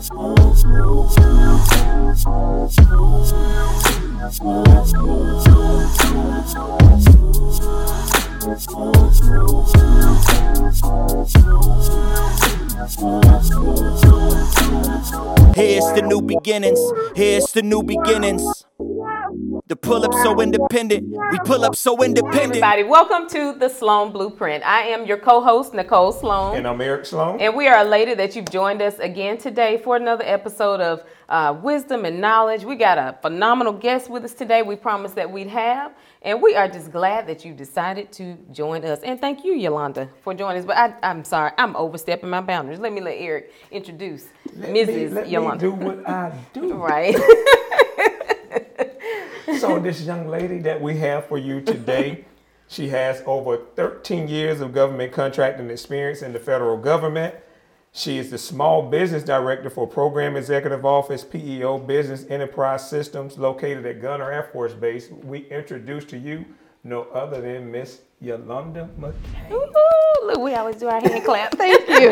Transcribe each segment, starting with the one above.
Here's the new beginnings. Here's the new beginnings. The pull up so independent. We pull up so independent. Everybody, welcome to the Sloan Blueprint. I am your co-host Nicole Sloan, And I'm Eric Sloan. and we are elated that you've joined us again today for another episode of uh, Wisdom and Knowledge. We got a phenomenal guest with us today. We promised that we'd have, and we are just glad that you decided to join us. And thank you, Yolanda, for joining us. But I, I'm sorry, I'm overstepping my boundaries. Let me let Eric introduce Let Mrs. me, let Yolanda. me do what I do. Right. So this young lady that we have for you today, she has over 13 years of government contracting experience in the federal government. She is the small business director for Program Executive Office, PEO Business Enterprise Systems, located at Gunter Air Force Base. We introduce to you no other than Miss Yolanda McCain. Ooh, look, we always do our hand clap. Thank you.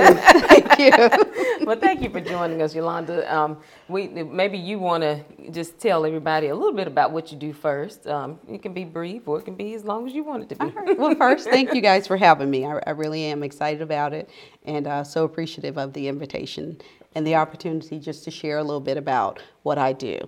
Thank you. well, thank you for joining us, Yolanda. Um, we maybe you want to just tell everybody a little bit about what you do first. Um, it can be brief, or it can be as long as you want it to be. All right. Well, first, thank you guys for having me. I, I really am excited about it and uh, so appreciative of the invitation and the opportunity just to share a little bit about what I do.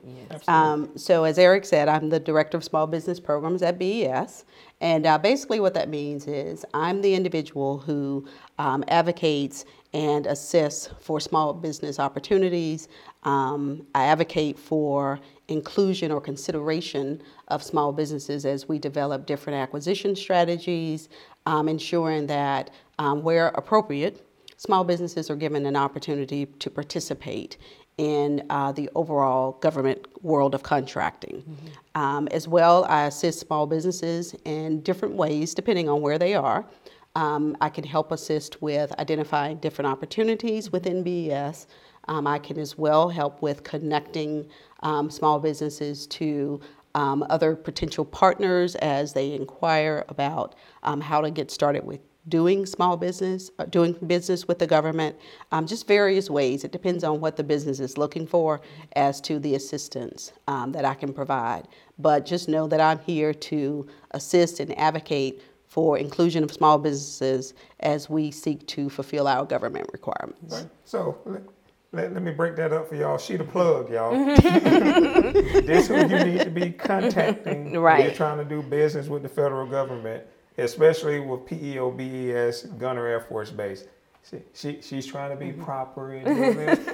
Um, so, as Eric said, I'm the Director of Small Business Programs at BES. And uh, basically, what that means is I'm the individual who um, advocates and assists for small business opportunities. Um, I advocate for inclusion or consideration of small businesses as we develop different acquisition strategies, um, ensuring that um, where appropriate, small businesses are given an opportunity to participate in uh, the overall government world of contracting. Um, as well, I assist small businesses in different ways depending on where they are. Um, I can help assist with identifying different opportunities within BES. Um, I can as well help with connecting um, small businesses to um, other potential partners as they inquire about um, how to get started with doing small business, uh, doing business with the government, um, just various ways. It depends on what the business is looking for as to the assistance um, that I can provide. But just know that I'm here to assist and advocate for inclusion of small businesses as we seek to fulfill our government requirements. Right. So let, let, let me break that up for y'all. She the plug, y'all. This who you need to be contacting. Right. You're trying to do business with the federal government, especially with PEOBES Gunter Air Force Base. She, she she's trying to be proper and, and, Mm-hmm.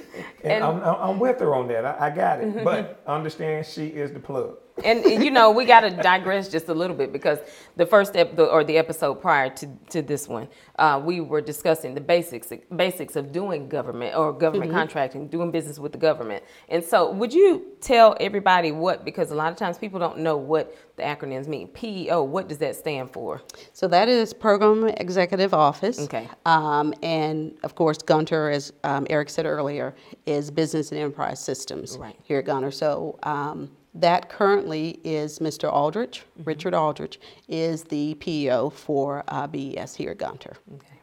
And- Mm-hmm. I'm, I'm with her on that. I, I got it. But understand she is the plug. And you know we got to digress just a little bit because the first ep- the, or the episode prior to, to this one uh, we were discussing the basics basics of doing government or government contracting doing business with the government and so would you tell everybody what because a lot of times people don't know what the acronyms mean peo what does that stand for So that is Program Executive Office. Okay. Um, and of course, Gunter, as um, Eric said earlier, is Business and Enterprise Systems Right. here at Gunter. So um, that currently is Mr. Aldrich, Mm-hmm. Richard Aldrich, is the PEO for uh, BES here at Gunter. okay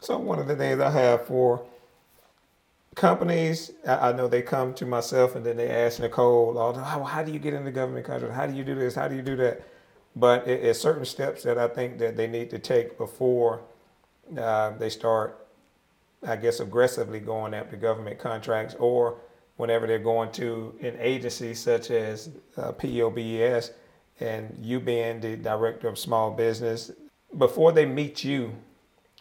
So one of the things I have for companies, I, I know they come to myself and then they ask Nicole, all the, how, how do you get into government contract? How do you do this? How do you do that? But it, it's certain steps that I think that they need to take before uh, they start, I guess, aggressively going after government contracts or whenever they're going to an agency such as uh, PEOBES and you being the director of small business, before they meet you,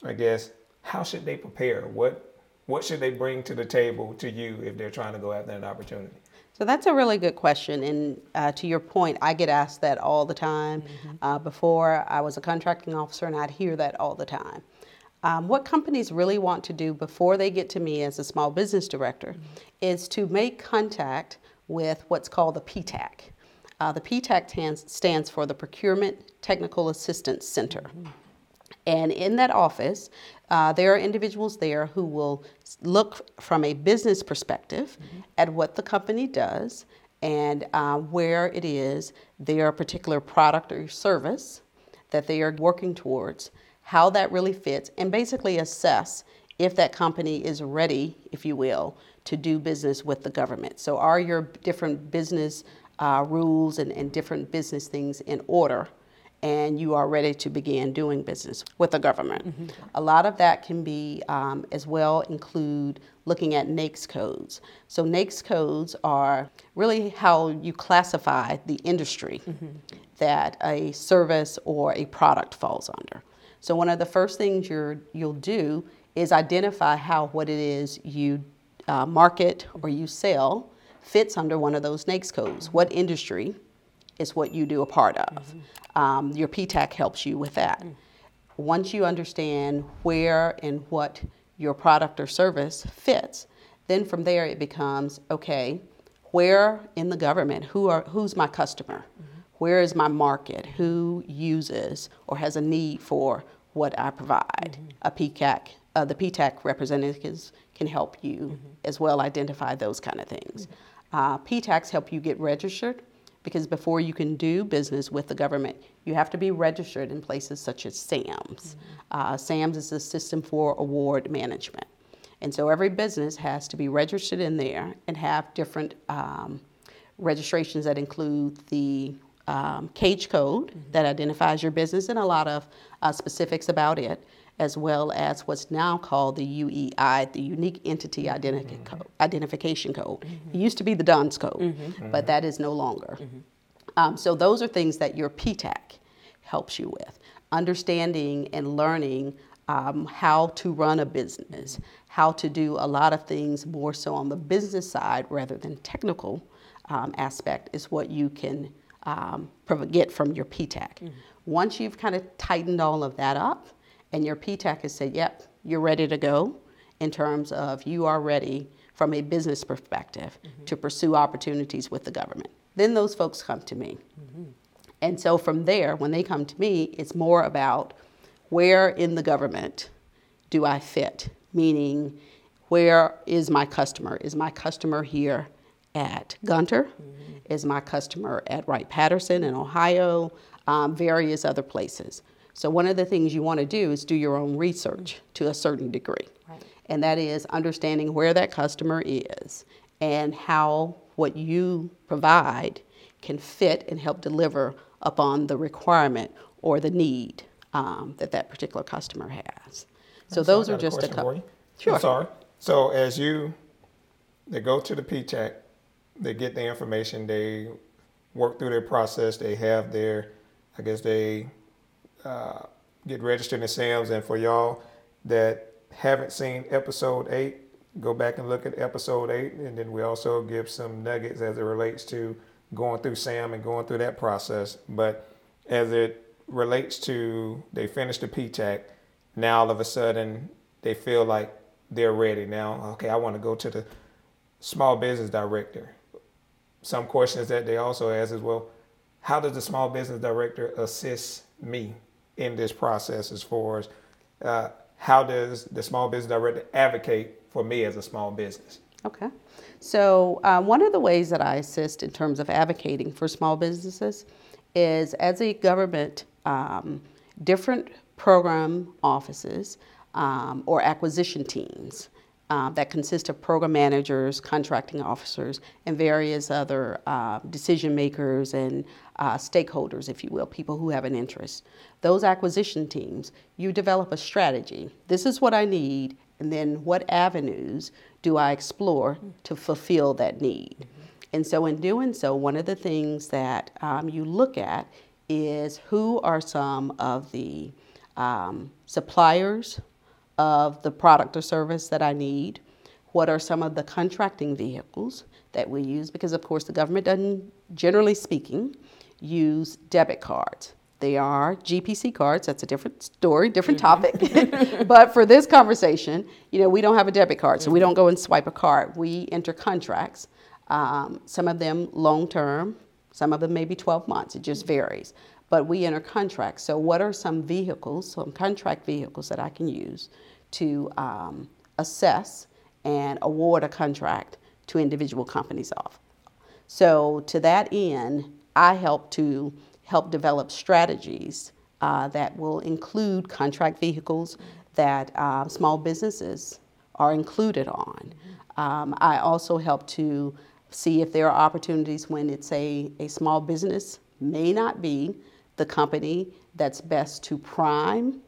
I guess, how should they prepare? What what should they bring to the table to you if they're trying to go after an opportunity? So that's a really good question. And uh, to your point, I get asked that all the time. Uh, before I was a contracting officer, and I'd hear that all the time. Um, what companies really want to do before they get to me as a small business director is to make contact with what's called the PTAC. Uh, the PTAC stands, stands for the Procurement Technical Assistance Center. And in that office, uh, there are individuals there who will look from a business perspective at what the company does and uh, where it is their particular product or service that they are working towards, how that really fits, and basically assess if that company is ready, if you will, to do business with the government. So, are your different business uh, rules and, and different business things in order? And you are ready to begin doing business with the government. Mm-hmm. A lot of that can be um, as well include looking at NAICS codes. So, NAICS codes are really how you classify the industry mm-hmm. that a service or a product falls under. So, one of the first things you're, you'll do is identify how what it is you uh, market or you sell fits under one of those NAICS codes. What industry is what you do a part of? Mm-hmm. Um, your PTAC helps you with that. Mm. Once you understand where and what your product or service fits, then from there it becomes okay, where in the government, who are, who's my customer? Mm-hmm. Where is my market? Who uses or has a need for what I provide? Mm-hmm. A PCAC, uh, the PTAC representatives can help you mm-hmm. as well identify those kind of things. Mm-hmm. Uh, PTACs help you get registered because before you can do business with the government, you have to be registered in places such as SAMS. Mm-hmm. Uh, SAMS is the System for Award Management. And so every business has to be registered in there and have different um, registrations that include the um, CAGE code mm-hmm. that identifies your business and a lot of uh, specifics about it, as well as what's now called the UEI, the Unique Entity Identity mm-hmm. code, Identification Code. Mm-hmm. It used to be the DUNS code, mm-hmm. but that is no longer. Mm-hmm. Um, so those are things that your PTAC helps you with. Understanding and learning um, how to run a business, how to do a lot of things more so on the business side rather than technical um, aspect is what you can um, get from your PTAC. Mm-hmm. Once you've kind of tightened all of that up and your PTAC has said, yep, you're ready to go in terms of you are ready from a business perspective mm-hmm. to pursue opportunities with the government, then those folks come to me. Mm-hmm. And so from there, when they come to me, it's more about where in the government do I fit? Meaning, where is my customer? Is my customer here at Gunter? Mm-hmm. Is my customer at Wright Patterson in Ohio? Um, various other places. So, one of the things you want to do is do your own research mm-hmm. to a certain degree. Right. And that is understanding where that customer is and how what you provide can fit and help deliver upon the requirement or the need um, that that particular customer has. So, those are just a couple. Sure. I'm sorry. So, as you they go to the PTAC, they get the information, they work through their process, they have their, I guess they uh, get registered in SAMS. And for y'all that haven't seen episode eight, go back and look at episode eight. And then we also give some nuggets as it relates to going through SAM and going through that process. But as it relates to they finish the PTAC, now all of a sudden they feel like they're ready now. Okay, I want to go to the small business director some questions that they also ask is well, how does the small business director assist me in this process as far as uh, how does the small business director advocate for me as a small business? Okay. So, uh, one of the ways that I assist in terms of advocating for small businesses is as a government, um, different program offices um, or acquisition teams uh, that consist of program managers, contracting officers, and various other uh, decision makers and uh, stakeholders, if you will, people who have an interest. Those acquisition teams, you develop a strategy. This is what I need, and then what avenues do I explore to fulfill that need? Mm-hmm. And so, in doing so, one of the things that um, you look at is who are some of the um, suppliers of the product or service that I need. What are some of the contracting vehicles that we use? Because, of course, the government doesn't, generally speaking, use debit cards. They are GPC cards. That's a different story, different mm-hmm. topic. but for this conversation, you know, we don't have a debit card, so we don't go and swipe a card. We enter contracts. Um, some of them long term, some of them maybe 12 months. It just varies. But we enter contracts. So, what are some vehicles, some contract vehicles that I can use to um, assess and award a contract to individual companies off. So to that end, I help to help develop strategies uh, that will include contract vehicles that um, small businesses are included on. Um, I also help to see if there are opportunities when it's a, a small business may not be the company that's best to prime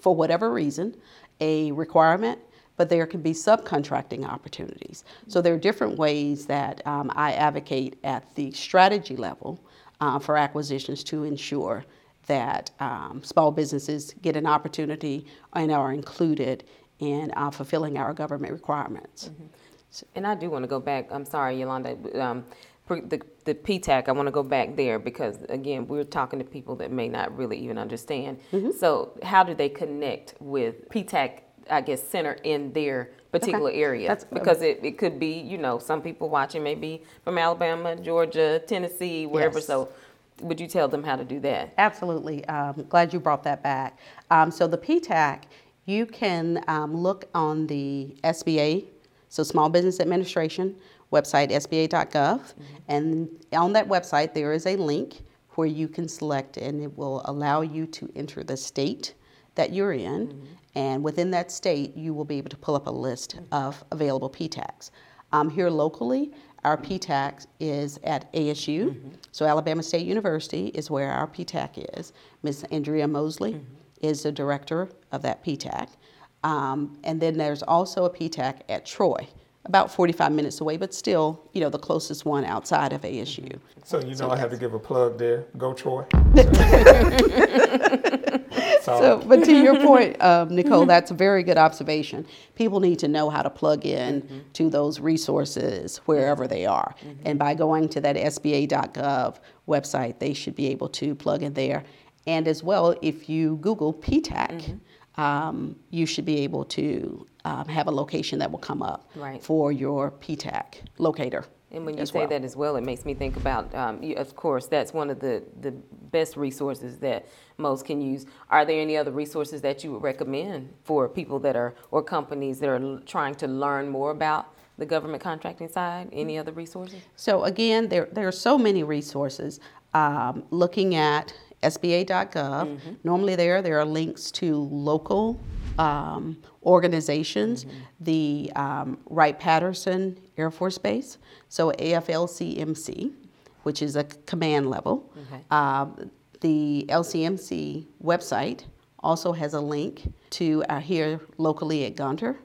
for whatever reason a requirement, but there can be subcontracting opportunities. So there are different ways that um, I advocate at the strategy level uh, for acquisitions to ensure that um, small businesses get an opportunity and are included in uh, fulfilling our government requirements. And I do want to go back, I'm sorry, Yolanda, um, the, the PTAC, I want to go back there because, again, we're talking to people that may not really even understand. Mm-hmm. So how do they connect with PTAC, I guess, center in their particular area? That's- Because it, it could be, you know, some people watching may be from Alabama, Georgia, Tennessee, wherever. Yes. So would you tell them how to do that? Absolutely. Um, glad you brought that back. Um, so the PTAC, you can um, look on the SBA, so Small Business Administration website, sba.gov, and on that website there is a link where you can select, and it will allow you to enter the state that you're in, and within that state you will be able to pull up a list of available PTACs. Um, here locally, our PTAC is at ASU, so Alabama State University is where our PTAC is. Ms. Andrea Mosley is the director of that PTAC. Um, and then there's also a PTAC at Troy, about 45 minutes away, but still, you know, the closest one outside of ASU. Mm-hmm. So you know I have to give a plug there. Go Troy. So, but to your point, um, Nicole, that's a very good observation. People need to know how to plug in mm-hmm. to those resources wherever they are. Mm-hmm. And by going to that SBA.gov website, they should be able to plug in there. And as well, if you Google PTAC, um, you should be able to um, have a location that will come up Right. for your PTAC locator. And when you say well. that as well, it makes me think about, um, you, of course, that's one of the, the best resources that most can use. Are there any other resources that you would recommend for people that are, or companies that are l- trying to learn more about the government contracting side? Any other resources? So again, there, there are so many resources. Um, looking at SBA.gov, normally there there are links to local um, organizations, the um, Wright Patterson Air Force Base, so AFLCMC, which is a command level. Okay. Um, the LCMC website also has a link to our here locally at Gunter.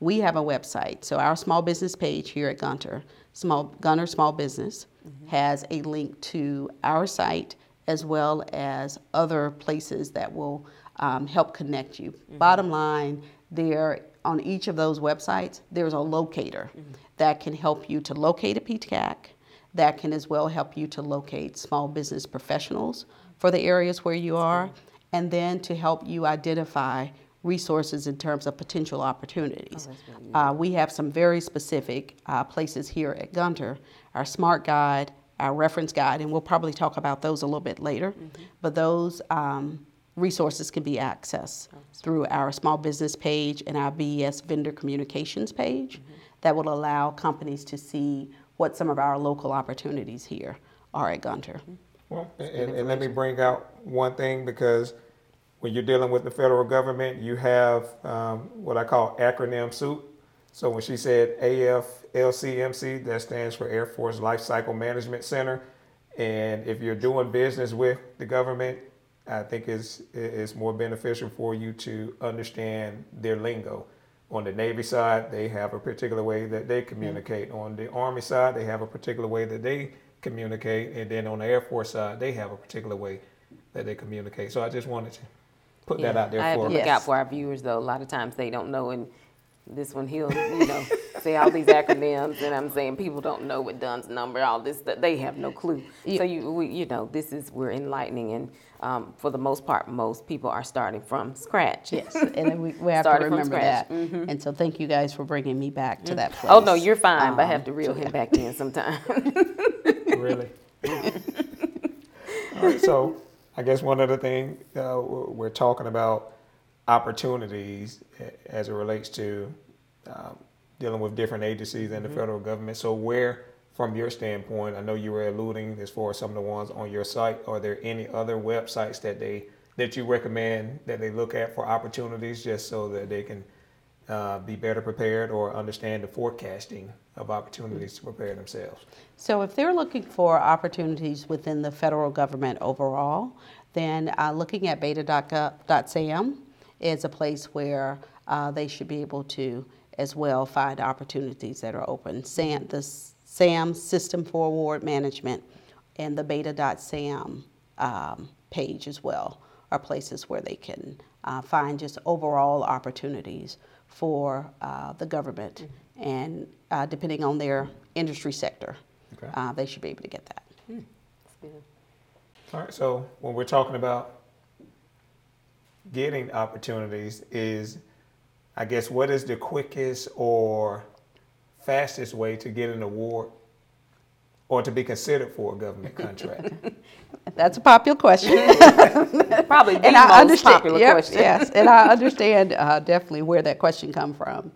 We have a website, so our small business page here at Gunter, small Gunter Small Business, has a link to our site as well as other places that will um, help connect you. Bottom line, there on each of those websites, there's a locator that can help you to locate a PTAC, that can as well help you to locate small business professionals for the areas where you are, and then to help you identify resources in terms of potential opportunities. uh, we have some very specific uh, places here at Gunter, our smart guide, our reference guide, and we'll probably talk about those a little bit later. But those um, resources can be accessed through our small business page and our BES vendor communications page that will allow companies to see what some of our local opportunities here are at Gunter. Well, and, and let me bring out one thing because when you're dealing with the federal government, you have um, what I call acronym soup. So when she said AFLCMC, that stands for Air Force Life Cycle Management Center. And if you're doing business with the government, I think it's, it's more beneficial for you to understand their lingo. On the Navy side, they have a particular way that they communicate. On the Army side, they have a particular way that they communicate. And then on the Air Force side, they have a particular way that they communicate. So I just wanted to put that out there I have for to look Yes. out for our viewers, though. A lot of times they don't know, and this one he'll, you know, say all these acronyms, and I'm saying people don't know what DUNS number, all this, stuff. they have no clue. So you, we, you know, this is we're enlightening, and um, for the most part, most people are starting from scratch. Yes, and we, we have to remember scratch. Mm-hmm. that. And so thank you guys for bringing me back to that place. Oh no, you're fine, but I have Um, to reel him back in sometime. really. All right, so I guess one other thing uh, we're we're talking about opportunities as it relates to um, dealing with different agencies and the federal government. So where, from your standpoint, I know you were alluding as far as some of the ones on your site. Are there any other websites that they that you recommend that they look at for opportunities just so that they can uh, be better prepared or understand the forecasting of opportunities to prepare themselves? So if they're looking for opportunities within the federal government overall, then uh, looking at beta.gov.sam is a place where uh, they should be able to as well find opportunities that are open. SAM, the SAM System for Award Management and the beta.sam um, page as well are places where they can uh, find just overall opportunities for uh, the government. And uh, depending on their industry sector, Okay. uh, they should be able to get that. All right, so when we're talking about getting opportunities, is I guess what is the quickest or fastest way to get an award or to be considered for a government contract? That's a popular question. Probably the and I most understand. popular yep, question. Yes, and I understand uh, definitely where that question come from.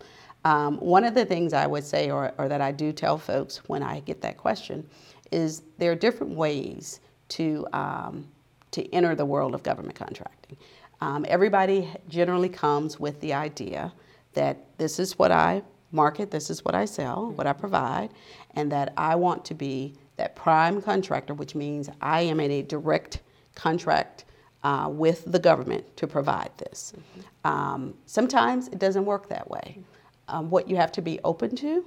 Um, one of the things I would say, or, or that I do tell folks when I get that question, is there are different ways to um, to enter the world of government contracting. Um, everybody generally comes with the idea that this is what I market, this is what I sell, what I provide, and that I want to be that prime contractor, which means I am in a direct contract uh, with the government to provide this. Um, sometimes it doesn't work that way. Um, what you have to be open to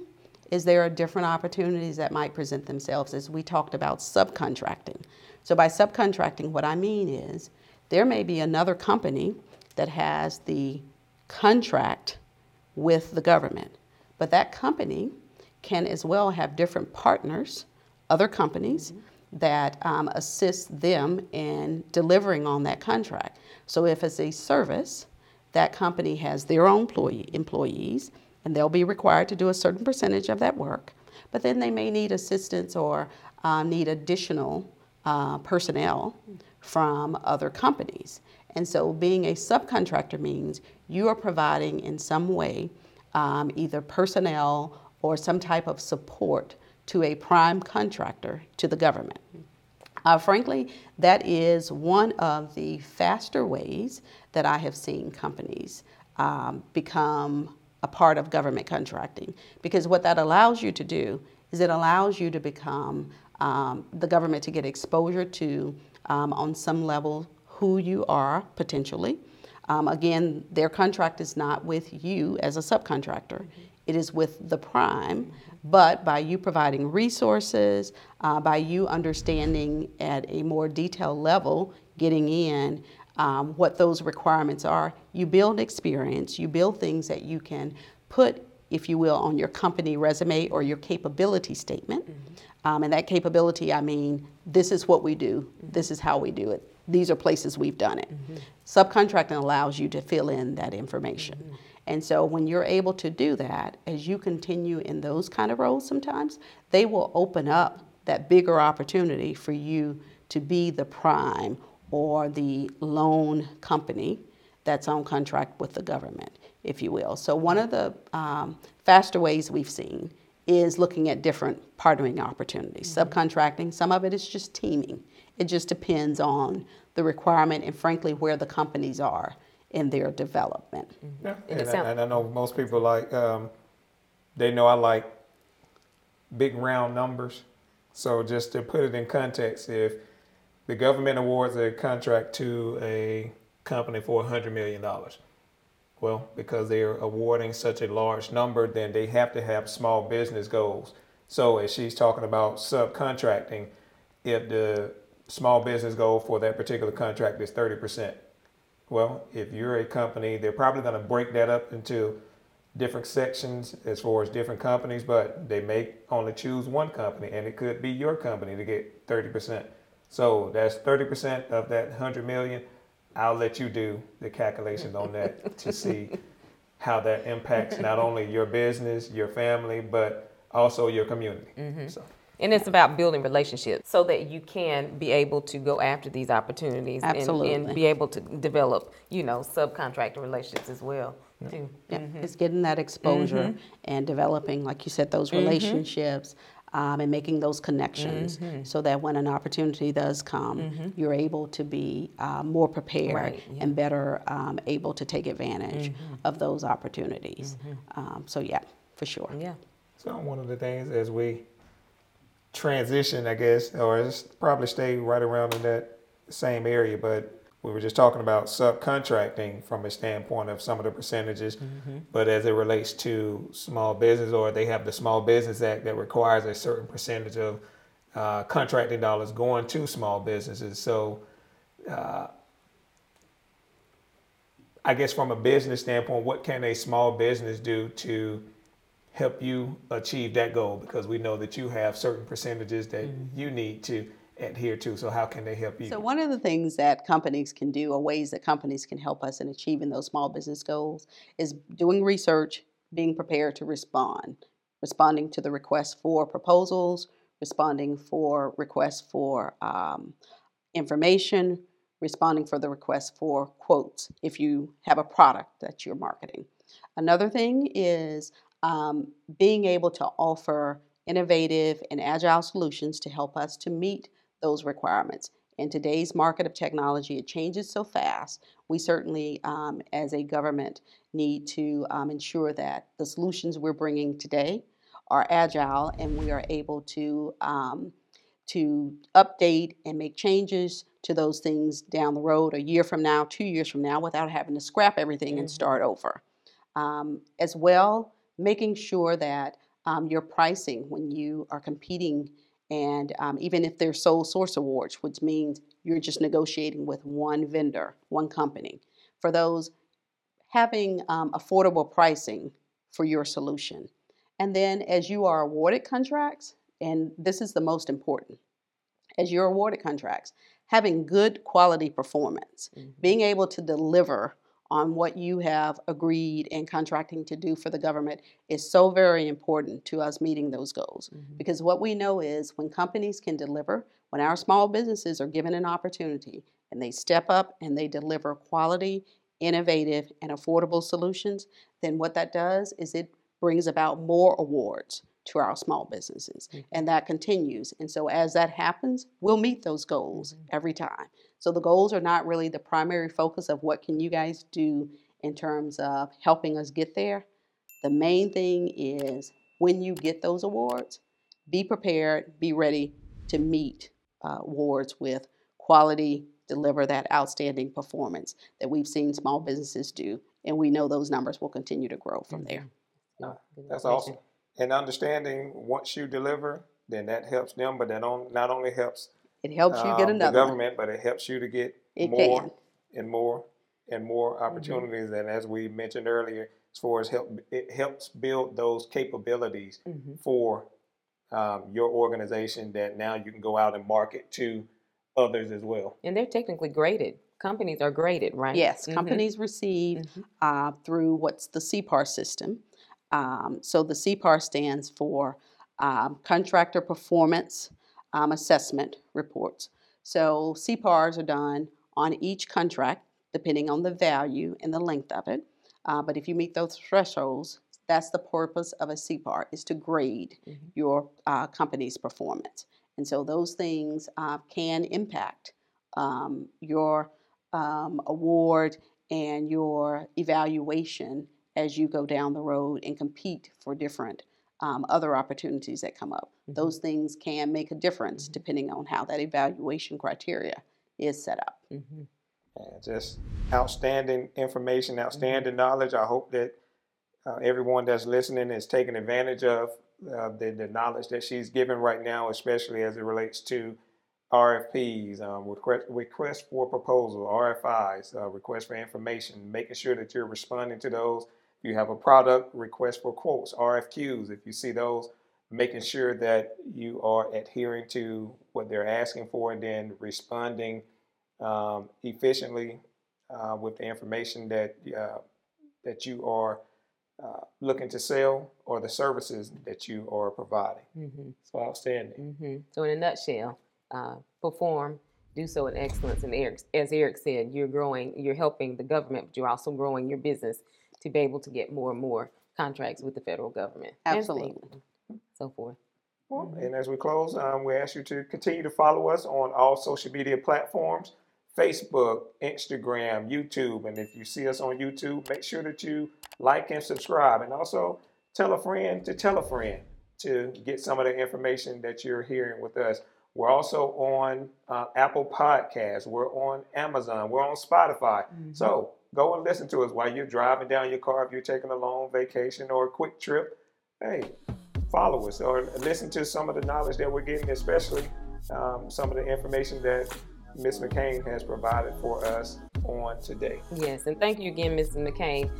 is there are different opportunities that might present themselves as we talked about subcontracting. So by subcontracting, what I mean is there may be another company that has the contract with the government, but that company can as well have different partners, other companies that um, assist them in delivering on that contract. So if it's a service, that company has their own employee, employees, and they'll be required to do a certain percentage of that work. But then they may need assistance or uh, need additional uh, personnel from other companies. And so being a subcontractor means you are providing in some way um, either personnel or some type of support to a prime contractor to the government. Uh, frankly, that is one of the faster ways that I have seen companies um, become a part of government contracting. Because what that allows you to do is it allows you to become um, the government to get exposure to, um, on some level, who you are potentially. Um, again, their contract is not with you as a subcontractor, it is with the prime. But by you providing resources, uh, by you understanding at a more detailed level, getting in um, what those requirements are, you build experience, you build things that you can put, if you will, on your company resume or your capability statement. Um, and that capability, I mean, this is what we do, this is how we do it, these are places we've done it. Subcontracting allows you to fill in that information. And so when you're able to do that, as you continue in those kind of roles sometimes, they will open up that bigger opportunity for you to be the prime or the lone company that's on contract with the government, if you will. So one of the um, faster ways we've seen is looking at different partnering opportunities. Subcontracting, some of it is just teaming. It just depends on the requirement and frankly where the companies are in their development. Yeah, And and, I, sound- and I know most people like um, they know I like big round numbers. So just to put it in context, if the government awards a contract to a company for hundred million dollars, well, because they are awarding such a large number, then they have to have small business goals. So as she's talking about subcontracting, if the small business goal for that particular contract is thirty percent, well, if you're a company, they're probably going to break that up into different sections as far as different companies, but they may only choose one company, and it could be your company to get 30%. So that's 30% of that 100 million. I'll let you do the calculations on that to see how that impacts not only your business, your family, but also your community. Mm-hmm. So. And it's about building relationships so that you can be able to go after these opportunities and, Absolutely. and be able to develop, you know, subcontractor relationships as well. Too. Yeah, mm-hmm. It's getting that exposure mm-hmm. and developing, like you said, those relationships um, and making those connections Mm-hmm. so that when an opportunity does come, you're able to be uh, more prepared Right, yeah. and better um, able to take advantage Mm-hmm. of those opportunities. Um, so, yeah, for sure. Yeah. So one of the things as we transition, I guess, or probably stay right around in that same area, but we were just talking about subcontracting from a standpoint of some of the percentages. Mm-hmm. But as it relates to small business, or they have the Small Business Act that requires a certain percentage of uh, contracting dollars going to small businesses. So uh, I guess from a business standpoint, what can a small business do to help you achieve that goal? Because we know that you have certain percentages that mm-hmm. you need to adhere to. So how can they help you? So one of the things that companies can do, or ways that companies can help us in achieving those small business goals, is doing research, being prepared to respond, responding to the requests for proposals, responding for requests for um, information, responding for the request for quotes if you have a product that you're marketing. Another thing is um, being able to offer innovative and agile solutions to help us to meet those requirements. In today's market of technology, it changes so fast. We certainly, um, as a government, need to um, ensure that the solutions we're bringing today are agile and we are able to um, to update and make changes to those things down the road, a year from now, two years from now, without having to scrap everything and start over. Um, as well, making sure that um, your pricing when you are competing, and um, even if they're sole source awards, which means you're just negotiating with one vendor, one company, for those having um, affordable pricing for your solution. And then as you are awarded contracts, and this is the most important, as you're awarded contracts, having good quality performance, being able to deliver on what you have agreed and contracting to do for the government is so very important to us meeting those goals. Mm-hmm. Because what we know is when companies can deliver, when our small businesses are given an opportunity and they step up and they deliver quality, innovative, and affordable solutions, then what that does is it brings about more awards to our small businesses. Mm-hmm. And that continues. And so as that happens, we'll meet those goals mm-hmm. every time. So the goals are not really the primary focus of what can you guys do in terms of helping us get there. The main thing is when you get those awards, be prepared, be ready to meet uh, awards with quality, deliver that outstanding performance that we've seen small businesses do. And we know those numbers will continue to grow from there. That's awesome. And understanding once you deliver, then that helps them, but that on, not only helps It helps you get um, another the one. government, but it helps you to get It more can. and more and more opportunities. And as we mentioned earlier, as far as help, it helps build those capabilities for um, your organization that now you can go out and market to others as well. And they're technically graded. Companies are graded, right? Yes, Mhm. companies receive uh, through what's the CPAR system. Um, so the CPAR stands for um, Contractor Performance um, Assessment Reports. So CPARs are done on each contract, depending on the value and the length of it. Uh, but if you meet those thresholds, that's the purpose of a CPAR is to grade your uh, company's performance. And so those things uh, can impact um, your um, award and your evaluation as you go down the road and compete for different um, other opportunities that come up. Those things can make a difference depending on how that evaluation criteria is set up. And just outstanding information, outstanding knowledge. I hope that uh, everyone that's listening is taking advantage of uh, the, the knowledge that she's giving right now, especially as it relates to RFPs, um, request, request for proposal, RFIs, uh, request for information, making sure that you're responding to those. If you have a product, request for quotes, RFQs, if you see those, making sure that you are adhering to what they're asking for and then responding um, efficiently uh, with the information that uh, that you are uh, looking to sell or the services that you are providing. Mhm. So outstanding. hmm So in a nutshell, uh, perform, do so in excellence. And Eric, as Eric said, you're growing, you're helping the government, but you're also growing your business to be able to get more and more contracts with the federal government. and Absolutely. So forth. Well, and as we close, um, we ask you to continue to follow us on all social media platforms Facebook, Instagram, YouTube. And if you see us on YouTube, make sure that you like and subscribe. And also tell a friend to tell a friend to get some of the information that you're hearing with us. We're also on uh, Apple Podcasts. We're on Amazon. We're on Spotify. Mm-hmm. So go and listen to us while you're driving down your car if you're taking a long vacation or a quick trip. Hey, follow us or listen to some of the knowledge that we're getting, especially um, some of the information that Ms. McCain has provided for us on today. Yes, and thank you again, Mrs. McCain.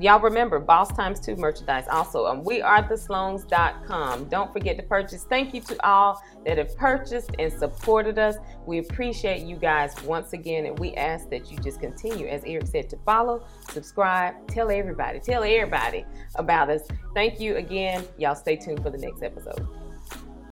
Y'all remember, Boss Times 2 merchandise also um, wearethesloans.com. Don't forget to purchase. Thank you to all that have purchased and supported us. We appreciate you guys once again, and we ask that you just continue, as Eric said, to follow, subscribe, tell everybody, tell everybody about us. Thank you again. Y'all stay tuned for the next episode.